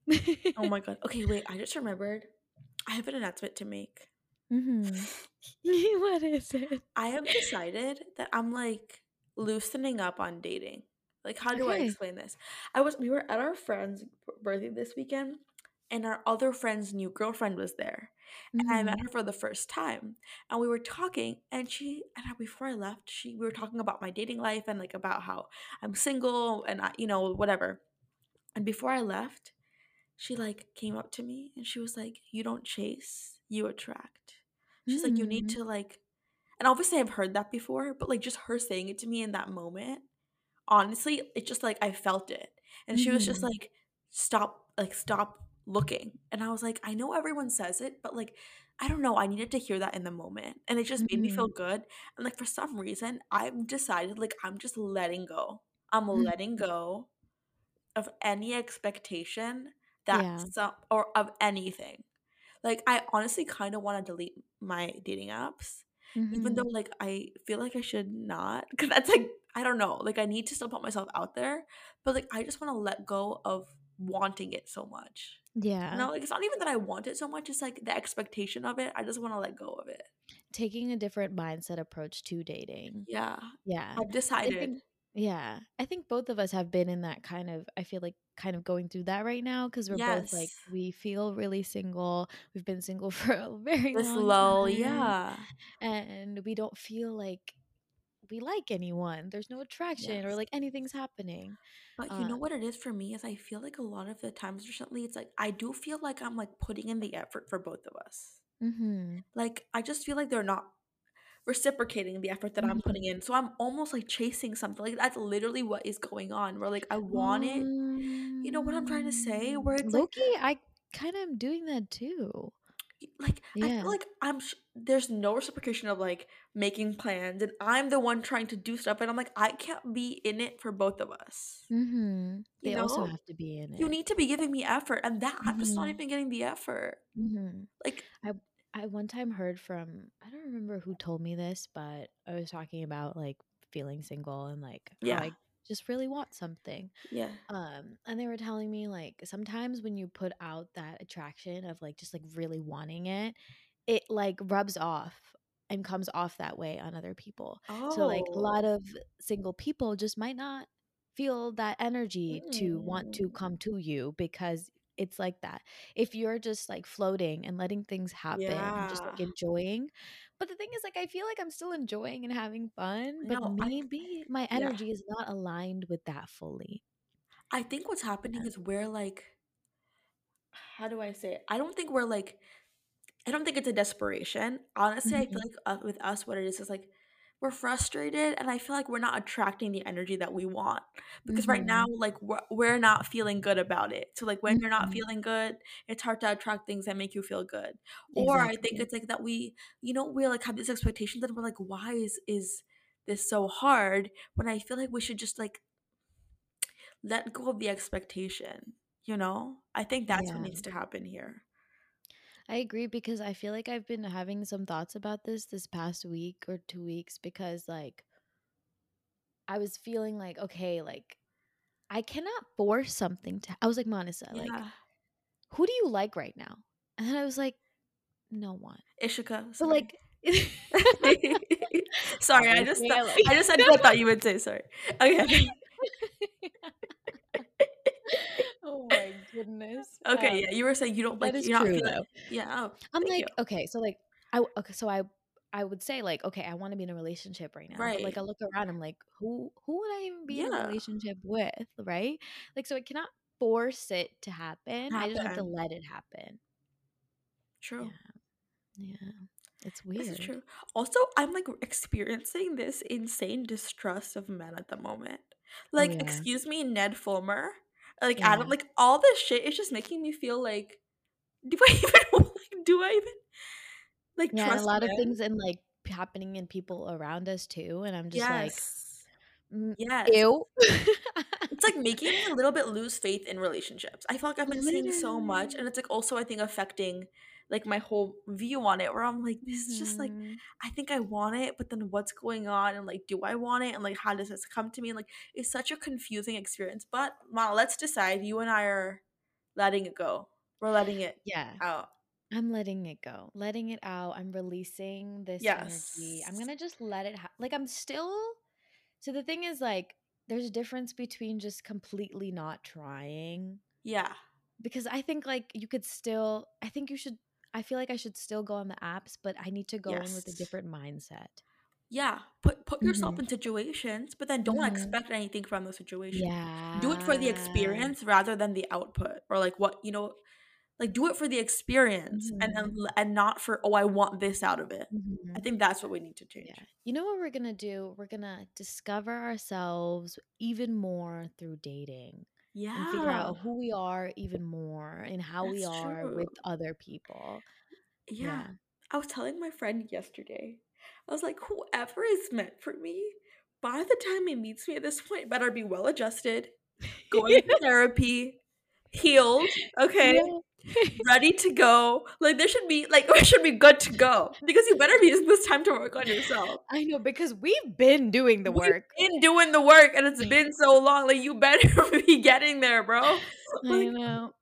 Oh my god. Okay, wait. I just remembered. I have an announcement to make. hmm what is it? I have decided that I'm like loosening up on dating. Like, how do I Okay. explain this? I was we were at our friend's birthday this weekend, and our other friend's new girlfriend was there, and I met Mhm. her for the first time, and we were talking, and she and I, before I left, she we were talking about my dating life and like about how I'm single and I, you know, whatever. And before I left, she like came up to me and she was like, "You don't chase, you attract." She's like, "You need Mm. to like," and obviously I've heard that before, but like just her saying it to me in that moment, honestly, it just like I felt it, and she was just Mhm. like, "Stop, like stop looking," and I was like, "I know everyone says it, but like." I don't know. I needed to hear that in the moment. And it just made me feel Mhm. good. And like for some reason, I've decided like I'm just letting go. I'm Mhm. letting go of any expectation that Yeah. some or of anything. Like, I honestly kinda wanna delete my dating apps, even though, Mhm. like, I feel like I should not, because that's, like I don't know, like, I need to still put myself out there, but, like, I just wanna let go of wanting it so much. You Yeah. know, like, it's not even that I want it so much, it's, like, the expectation of it, I just wanna let go of it. Taking a different mindset approach to dating. Yeah. Yeah. I've decided. Yeah. I think both of us have been in that kind of I feel like kind of going through that right now because we're both like we feel really single. We've been single for a very This long lull, time, yeah. and we don't feel like we like anyone. There's no attraction or like anything's happening. But you know Um what it is for me is I feel like a lot of the times recently, it's like I do feel like I'm like putting in the effort for both of us. Mhm. Like I just feel like they're not reciprocating the effort that I'm putting in. So I'm almost like chasing something. Like that's literally what is going on. Where like I want it. You know what I'm trying to say? Um, Where it's like I kinda am doing that too. like I feel Yeah. like I'm sh- there's no reciprocation of like making plans and I'm the one trying to do stuff and I'm like I can't be in it for both of us. Mhm. You They also have to be in it. You need to be giving me effort and that I'm just not Mhm. even getting the effort. Mhm. Like I I one time heard from I don't remember who told me this, but I was talking about like feeling single and like yeah. I just really want something. Yeah. Um and they were telling me like sometimes when you put out that attraction of like just like really wanting it, it like rubs off and comes off that way on other people. So like a Oh. lot of single people just might not feel that energy to want to Mm. come to you because it's like that. If you're just like floating and letting things happen and just like enjoying. But the thing is like I feel like I'm still enjoying and having fun, but No, I maybe my yeah. energy is not aligned with that fully. I think what's happening Yeah. is we're like how do I say it? I don't think we're like I don't think it's a desperation. Honestly, I feel Mhm. like uh, with us what it is is like we're frustrated and I feel like we're not attracting the energy that we want. Because right now Mhm. like we're, we're not feeling good about it. So like when you're not Mhm. feeling good, it's hard to attract things that make you feel good. Or I think it's like that we you know we like have these expectations and we're like why is is this so hard when I feel like we should just like let go of the expectation, you know? I think that's what needs to happen here. I agree because I feel like I've been having some thoughts about this this past week or 2 weeks because like I was feeling like okay, like I cannot force something to I was like, "Manasa, like who do you like right now?" And then I was like, "No one." Ishika, But sorry. like sorry, I just thought I I just said what I thought you would say, sorry. Okay. Oh my goodness. Okay, yeah, Um, you were saying you don't like is you're true feeling though. Yeah, oh, I'm thank you. like, okay, so like I okay, so I I would say like, okay, I want to be in a relationship right now, but like I look around, I'm like, who who would I even be in a relationship with, right? Like, so I cannot force it to happen. I just have to let it happen. True. yeah, it's This is weird. true. Also, I'm like experiencing this insane distrust of men at the moment. Oh Like, yeah, excuse me, Ned Fulmer, like Adam, yeah, like all this shit is just making me feel like, do I even like, do I even like yeah, and a trust lot of things and like happening in people around us too, and I'm just like, Yes, mm, yes. ew. It's like making me a little bit lose faith in relationships. I feel like I've been seeing so much, and it's like also I think affecting like my whole view on it. Where I'm like, this is just like hmm I think I want it, but then what's going on, and like, do I want it, and like, how does this come to me? And like, it's such a confusing experience. But Ma, let's decide. You and I are letting it go. We're letting it Yeah. out. I'm letting it go, letting it out. I'm releasing this energy. I'm gonna just let it ha- like I'm still. So the thing is, like, there's a difference between just completely not trying Yeah. because I think like you could still. I think you should. I feel like I should still go on the apps, but I need to go in with a different mindset. yeah, put put yourself in situations, but then don't Mhm. expect anything from the situation. Yeah. Do it for the experience rather than the output or like what, you know, like do it for the experience and and, Mhm. l- and not for oh I want this out of it. I Mhm. think that's what we need to Yeah. change. You know what we're gonna do? We're gonna discover ourselves even more through dating and figure out who we are even more and how we that's are true. with other people. Yeah. Yeah. I was telling my friend yesterday. I was like, whoever is meant for me, by the time he meets me at this point, better be well adjusted, going to therapy, healed, okay, Yeah. Ready to go. Like there should be like we should be good to go. Because you better be using this time to work on yourself. I know because we've been doing the We've work. been doing the work and it's been so long. Like you better be getting there, bro. I know.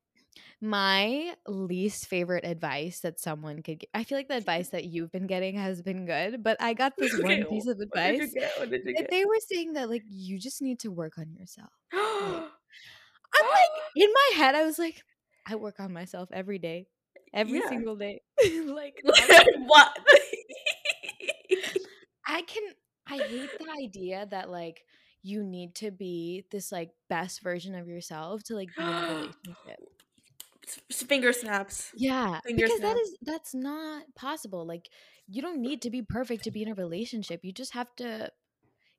My least favorite advice that someone could get. I feel like the advice that you've been getting has been good, but I got this okay, one piece of what did you advice get? What did you that get? they were saying that like you just need to work on yourself. Like I'm like in my head I was like I work on myself every day. Every Yeah. single day. like what? I can I hate the idea that like you need to be this like best version of yourself to like be in a relationship. Finger snaps. Yeah, Finger because that snap. is that's not possible. Like you don't need to be perfect to be in a relationship. You just have to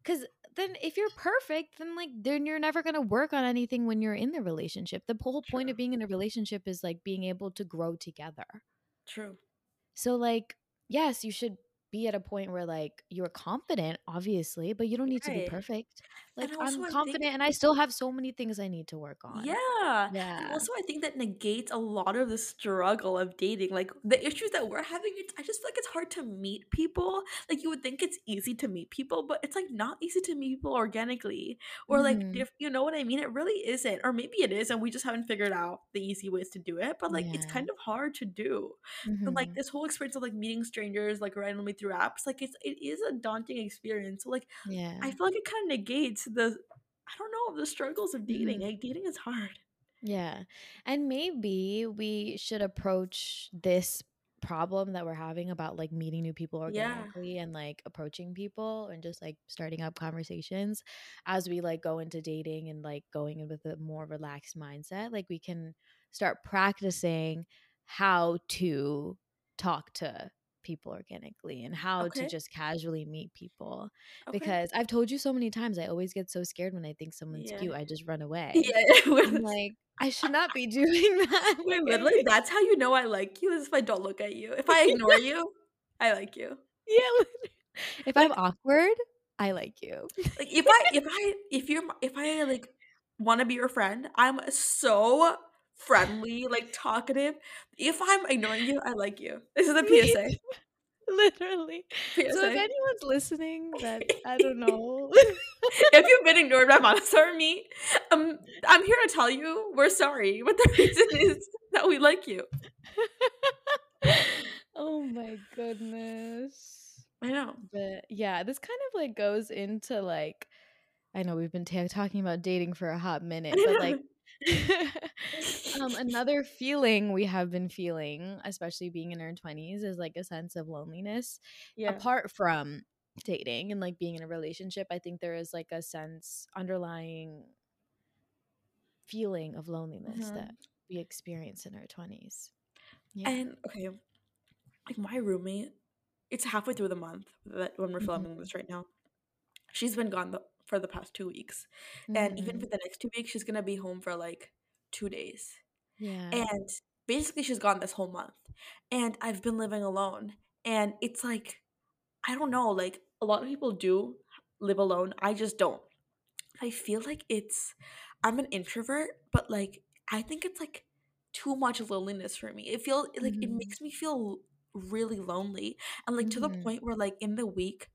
cuz then if you're perfect, then like then you're never going to work on anything when you're in the relationship. The whole point True. of being in a relationship is like being able to grow together. True. So like yes, you should be at a point where like you're confident obviously, but you don't need to be perfect. Like I'm I think confident and I still have so many things I need to work on. Yeah. And Yeah. also, I think that negates a lot of the struggle of dating. Like the issues that we're having, it's, I just feel like it's hard to meet people. Like you would think it's easy to meet people, but it's like not easy to meet people organically. Or like, Mhm. diff- you know what I mean? It really isn't. Or maybe it is, and we just haven't figured out the easy ways to do it. But like, it's kind of hard to do. And like this whole experience of like meeting strangers like randomly through apps, like it's it is a daunting experience. So like, Yeah. I feel like it kind of negates the I don't know the struggles of dating. Mhm. Like dating is hard. Yeah. And maybe we should approach this problem that we're having about like meeting new people Yeah. organically and like approaching people and just like starting up conversations as we like go into dating and like going in with a more relaxed mindset. Like we can start practicing how to talk to people organically and how to just casually meet people Okay. because I've told you so many times I always get so scared when I think someone's Yeah. cute I just run away. Yeah. I'm like, I should not be doing that. Wait, literally, that's how you know I like you is if I don't look at you. If I ignore you, I like you. yeah. If I'm awkward, I like you. Like if I if I if you're if I like want to be your friend, I'm so friendly, like talkative. If I'm ignoring you, I like you. This is a PSA. Literally. So if anyone's listening that I don't know. if you've been ignored by Montessor or me, um, I'm here to tell you we're sorry, but the reason is that we like you. oh my goodness. I know. But yeah, this kind of like goes into like I know we've been ta- talking about dating for a hot minute, but like um another feeling we have been feeling, especially being in our 20s, is like a sense of loneliness yeah. apart from dating and like being in a relationship. I think there is like a sense underlying feeling of loneliness Mhm. that we experience in our 20s. Yeah. And okay, like my roommate, it's halfway through the month that when we're Mhm. filming this right now. She's been gone the, for the past two weeks, and even Mhm. for the next two weeks, she's gonna be home for like two days. yeah. And basically, she's gone this whole month, and I've been living alone, and it's like I don't know, like a lot of people do live alone. I just don't. I feel like it's I'm an introvert, but like I think it's like too much loneliness for me. It feels like it Mhm. makes me feel really lonely. And like to the Mhm. point where like in the week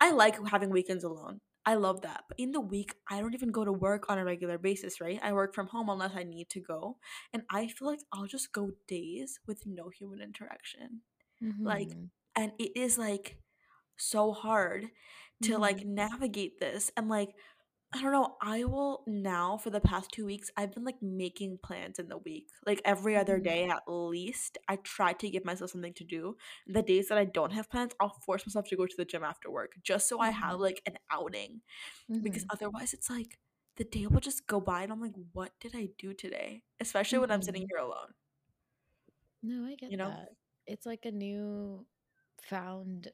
I like having weekends alone. I love that. But in the week, I don't even go to work on a regular basis, right? I work from home unless I need to go. And I feel like I'll just go days with no human interaction. Like Mhm. and it is like so hard to like Mhm. navigate this and like I don't know. I will now for the past two weeks, I've been like making plans in the week. Like every other Mhm. day at least. I try to give myself something to do. The days that I don't have plans, I'll force myself to go to the gym after work just so I have Mhm. like an outing. Because Mhm. otherwise it's like the day will just go by and I'm like, what did I do today? Especially when I'm sitting Mhm. here alone, No, I get you know? that. It's like a new found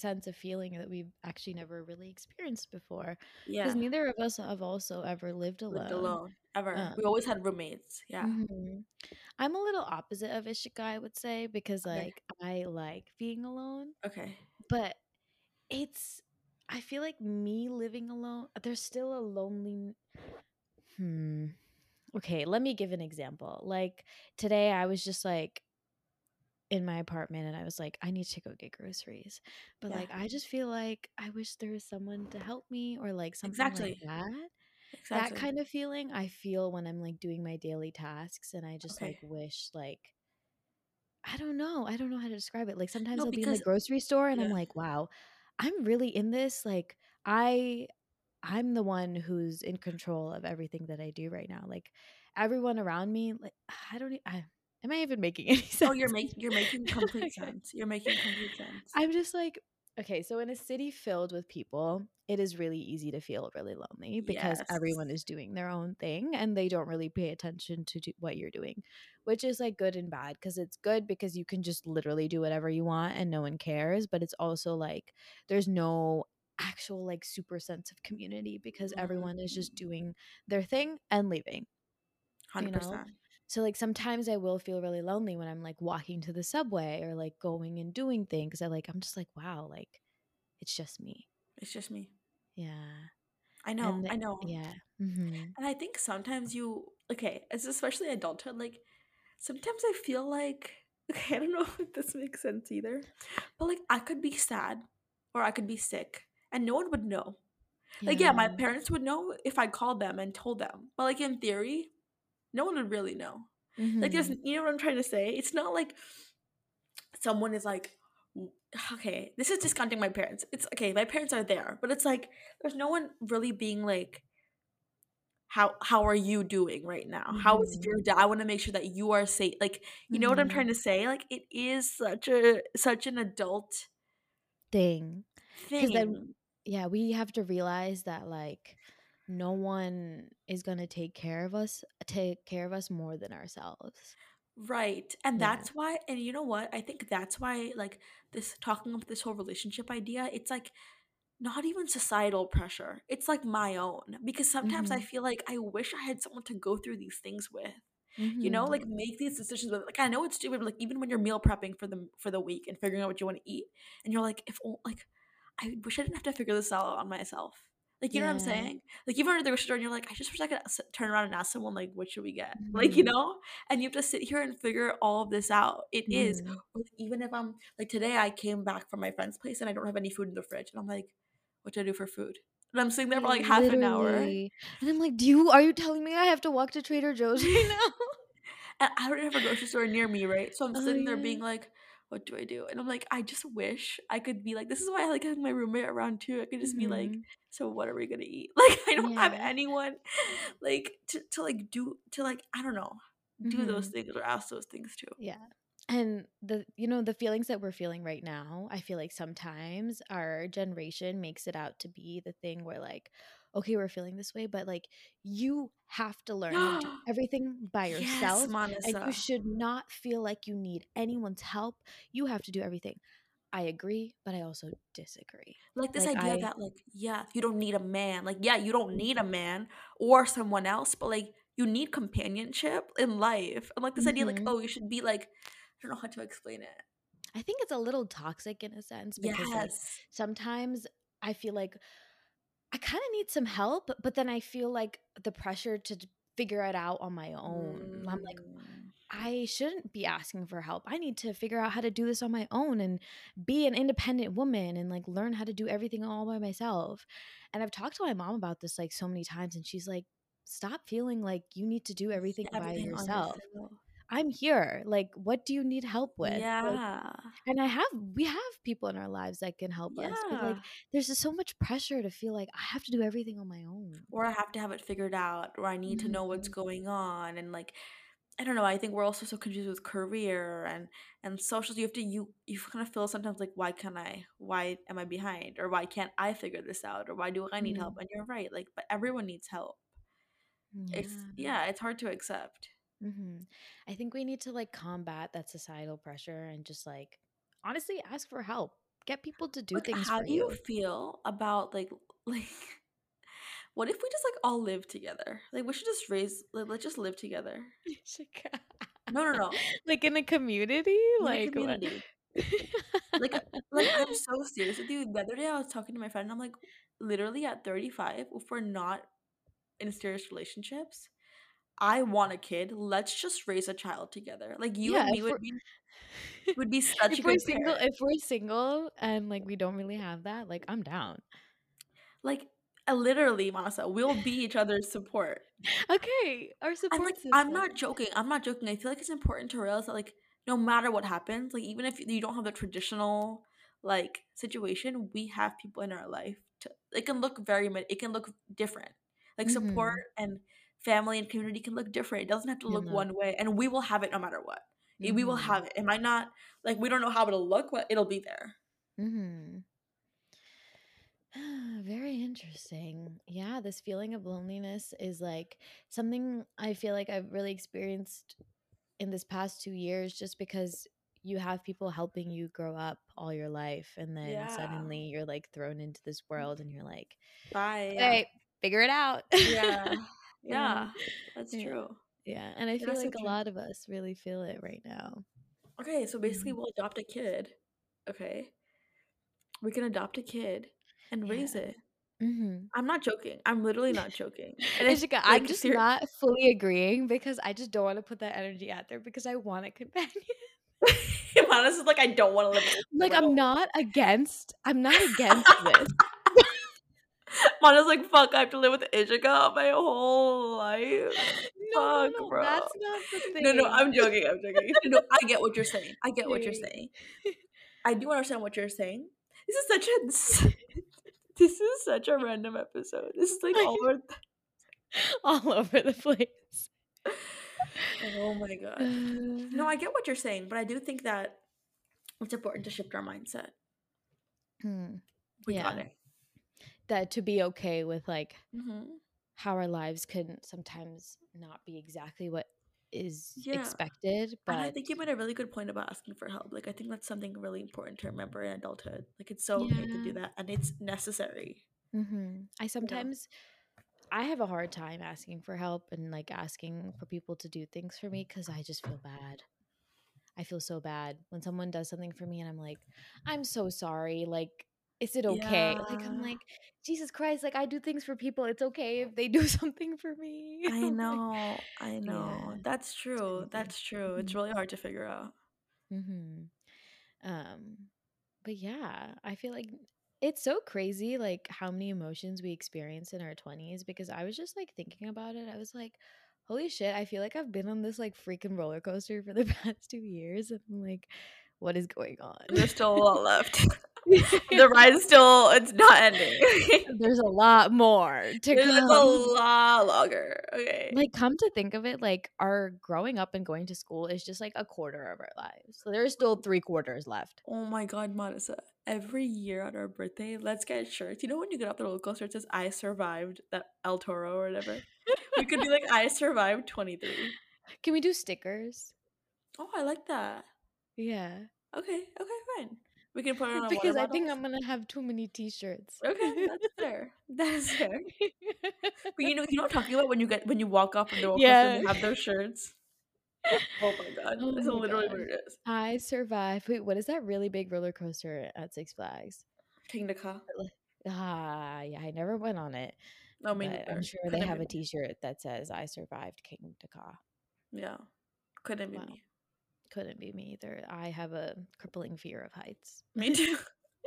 sense of feeling that we've actually never really experienced before Yeah. because neither of us have also ever lived Lived alone. alone. Ever. We Um, always had roommates. Yeah. mhm. I'm a little opposite of Ishika, I would say, because Okay. like I like being alone, Okay. but it's I feel like me living alone, there's still a lonely hmm. Okay, let me give an example. Like today I was just like in my apartment and I was like, I need to go get groceries. But Yeah. like I just feel like I wish there was someone to help me or like something Exactly. that. That Exactly. kind of feeling I feel when I'm like doing my daily tasks and I just like wish like I don't know. I don't know how to describe it. Like sometimes No, I'll be in the grocery store and I'm like, wow, I'm really in this. Like I I'm the one who's in control of everything that I do right now. Like everyone around me, like I don't I, am I even making any sense? Oh, you're making you're making complete okay. sense. You're making complete sense. I'm just like, okay, so in a city filled with people, it is really easy to feel really lonely because Yes. everyone is doing their own thing and they don't really pay attention to do what you're doing, which is like good and bad because it's good because you can just literally do whatever you want and no one cares. But it's also like there's no actual like super sense of community because everyone is just Mm, doing their thing and leaving, you know? 100%. So like sometimes I will feel really lonely when I'm like walking to the subway or like going and doing things. I like I'm just like, wow, like it's just me. It's just me. Yeah. I know. The, I know. yeah. Mm-hmm. And I think sometimes you okay, it's especially adulthood, like sometimes I feel like okay, I don't know if this makes sense either. But like I could be sad or I could be sick and no one would know. Like yeah, my parents would know if I called them and told them. But like in theory, no one would really know. Like there's Mhm. you know what I'm trying to say? It's not like someone is like okay, this is discounting my parents. It's okay, my parents are there, but it's like there's no one really being like how how are you doing right now? How is Mhm. your day? I want to make sure that you are safe. Like, you know what I'm trying Mhm. to say? Like it is such a such an adult Thing. Cuz then thing. yeah, we have to realize that like no one is going to take care of us take care of us more than ourselves. Right. And Yeah. that's why and you know what? I think that's why like this talking about this whole relationship idea, it's like not even societal pressure. It's like my own because sometimes I Mhm. feel like I wish I had someone to go through these things with. You know, like Mhm. make these decisions with like I know it's stupid, but like even when you're meal prepping for the for the week and figuring out what you want to eat, and you're like, if like I wish I didn't have to figure this out on myself. Like you know what I'm saying? Like even at the grocery store, and you're like, I just wish I could turn around and ask someone like, what should we get? Like you Mhm. know, and you have to sit here and figure all of this out. It is Mhm. or even if I'm like today, I came back from my friend's place and I don't have any food in the fridge, and I'm like, what do I do for food? And I'm sitting there for like half an hour And I'm like, "Do you are you telling me I have to walk to Trader Joe's right now?" And I don't have a grocery store near me, right? So I'm Oh, sitting there being like, what do I do? And I'm like, I just wish I could be like, this is why I like having my roommate around too. I could just be like, Mhm. so what are we gonna eat? Like I don't have anyone like to, to like do to like, I don't know, do those Mhm. things or ask those things too. Yeah. And the you know, the feelings that we're feeling right now, I feel like sometimes our generation makes it out to be the thing where like, okay, we're feeling this way, but like you have to learn to do everything by yes, yourself and you should not feel like you need anyone's help. You have to do everything. I agree, but I also disagree. Like this Like idea I that like, yeah, you don't need a man. Like, yeah, you don't need a Mhm. man or someone else, but like you need companionship in life. And like this idea, like, Mhm. oh, you should be like, I don't know how to explain it. I think it's a little toxic in a sense because like Yes. sometimes I feel like I kind of need some help, but then I feel like the pressure to figure it out on my own. I'm like, Mm. I shouldn't be asking for help. I need to figure out how to do this on my own and be an independent woman and like learn how to do everything all by myself. And I've talked to my mom about this like so many times, and she's like, stop feeling like you need to do everything by Everything on yourself. yourself. I'm here. Like, what do you need help with? Like, Yeah. and I have, we have people in our lives that can help us, but like, there's just so much pressure to feel like I have to do everything on my own. Or I have to have it figured out, or I need to know what's Mhm. going on, and like I don't know. I think we're also so confused with career and and socials. You have to you you kind of feel sometimes like why can't I? Why am I behind? Or why can't I figure this out? Or why do I need help? Mm, And you're right. Like, but everyone needs help. It's Yeah. yeah. It's hard to accept. Hmm I think we need to like combat that societal pressure and just like honestly ask for help. Get people to do Like, things how do you you. feel about like like what if we just like all live together? Like we should just raise like let's just live together. No, no, no. like in a community? In Like what? community. Like uh, like I'm so serious with you. The other day I was talking to my friend and I'm like, literally at 35, if we're not in serious relationships, I want a kid. Let's just raise a child together. Like you yeah, and me would be would be such if a we're single, if we're single and like we don't really have that, like I'm down. Like uh, literally, Manasa, we'll be each other's support. Okay, our support like I'm not joking. I'm not joking. I feel like it's important to realize that like no matter what happens, like even if you don't have the traditional like situation, we have people in our life. To, it can look very it can look different. Like support Mm-hmm. and family and community can look different. It doesn't have to look know. one way, and we will have it no matter what. Eh, We will Mm-hmm. have it. It might not like we don't know how it'll look, but it'll be there. Mm-hmm. Very interesting. Yeah, this feeling of loneliness is like something I feel like I've really experienced in this past two years just because you have people helping you grow up all your life and then Yeah. suddenly you're like thrown into this world and you're like, Bye. Yeah. hey, figure it out. Yeah. Know? Yeah. That's Yeah. true. Yeah. And I feel that's so like a lot of us really feel it right now. Okay, so basically Mhm. we'll adopt a kid. Okay. We can adopt a kid and raise Yeah. it. Mm-hmm. I'm not joking. I'm literally not joking. And Ishika, I'm just ser- not fully agreeing because I just don't want to put that energy out there because I want a companion. Is like I don't want to live like I'm not against I'm not against this. Mana's like fuck, I have to live with Ishika my whole life. No, Fuck, no, bro. that's not the thing. No, no, I'm joking. I'm joking. No, no, I get what you're saying. I get what you're saying. I do understand what you're saying. This is such a this is, this is such a random episode. This is like all our all over the place. Oh my god. No, I get what you're saying, but I do think that it's important to shift our mindset. Hmm. We got it. That to be okay with like hmm how our lives can sometimes not be exactly what is Yeah. expected, And I think you made a really good point about asking for help. Like, I think that's something really important to remember in adulthood. Like, it's so okay to do that, and it's necessary. hmm I sometimes I have a hard time asking for help and like asking for people to do things for me because I just feel bad. I feel so bad when someone does something for me and I'm like, I'm so sorry. Like, is it okay? Like, I'm like, Jesus Christ, like I do things for people. It's okay if they do something for me. I know. I know. Yeah, That's true. That's true. It's Mhm. really hard to figure out. hmm Um, but yeah, I feel like it's so crazy, like how many emotions we experience in our twenties. Because I was just like thinking about it. I was like, holy shit! I feel like I've been on this like freaking roller coaster for the past two years, and I'm like, what is going on? There's still a lot left. the ride is still, it's not ending. There's a lot more to There's it's a lot longer. Okay. Like, come to think of it, like our growing up and going to school is just like a quarter of our lives. So there's still three quarters left. Oh my god, Marissa. Every year on our birthday, let's get shirts. You know when you get off the roller coaster, it says I survived that El Toro or whatever? We could be like, I survived 23. Can we do stickers? Oh, I like that. Yeah. Okay, okay, fine. We can put it on a because I think. I'm gonna have too many t-shirts. Okay, that's fair. That's fair. But you know, you know what I'm talking about when you get when you walk off of the roller coaster and they have those shirts. Oh my god, Oh that's my literally God. what it is. I survived. Wait, what is that really big roller coaster at Six Flags? Kingda Ka. Ah, yeah, I never went on it, No, me neither. I'm sure they Couldn't have a T-shirt that says "I survived Kingda Ka." me. Yeah, couldn't be me. Couldn't be me either. I have a crippling fear of heights. Me too.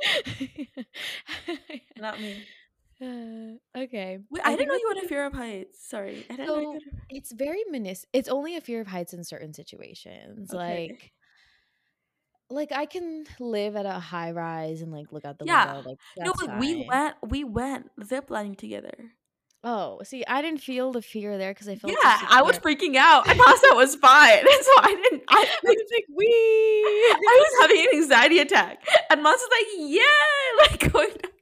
Not me. Uh, okay. Wait, I, I didn't know you had a fear of heights. Sorry, I didn't know you had it's very menis it's only a fear of heights in certain situations. Okay. Like like I can live at a high rise and like look out the Yeah. window, like No, like we went, we went ziplining together. Oh, see, I didn't feel the fear there because I felt Yeah, I was freaking out. I thought that was fine, so I didn't. I, I was like, we. I was having an anxiety attack, and Mons was like, "Yeah!" Like going. down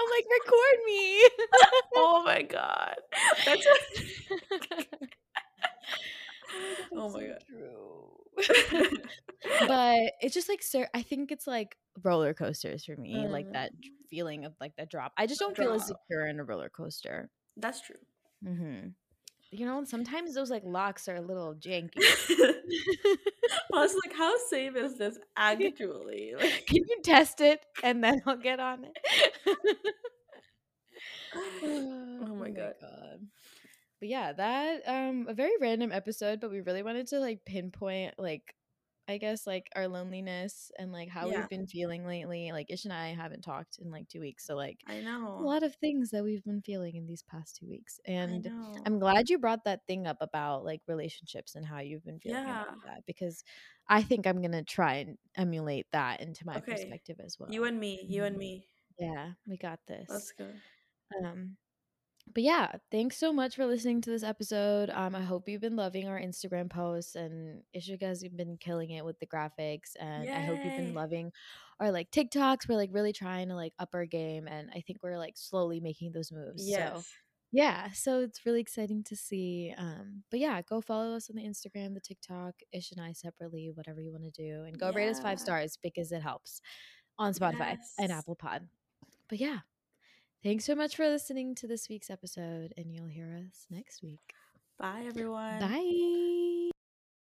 I'm like, record me. Oh my god, that's. Oh my God. But it's just like, sir, I think it's like roller coasters for me, like Mm. that dr- feeling of like that drop. I just don't feel as drop. secure in a roller coaster. That's true. hmm You know, sometimes those like locks are a little janky. I was like, "How safe is this actually?" Like, Can you test it and then I'll get on it? oh my god. But yeah, that um a very random episode, but we really wanted to like pinpoint like I guess like our loneliness and like how Yeah. we've been feeling lately. Like Ish and I haven't talked in like two weeks. So like I a know. A lot of things that we've been feeling in these past two weeks. And. I'm glad you brought that thing up about like relationships and how you've been feeling Yeah. about that because I think I'm gonna try and emulate that into my Okay. perspective as well. You and me. You and Mhm. me. Yeah, we got this. Let's go. Um, but yeah, thanks so much for listening to this episode. Um, I hope you've been loving our Instagram posts and Ishika has been killing it with the graphics, and I hope you've been loving our like TikToks. We're like really trying to like up our game, and I think we're like slowly making those moves. So yeah, so it's really exciting to see. Um, but yeah, go follow us on the Instagram, the TikTok, Ish and I separately, whatever you want to do, and go rate us five stars because it helps on Spotify and Apple Pod. But yeah, thanks so much for listening to this week's episode, and you'll hear us next week. Bye, everyone. Bye.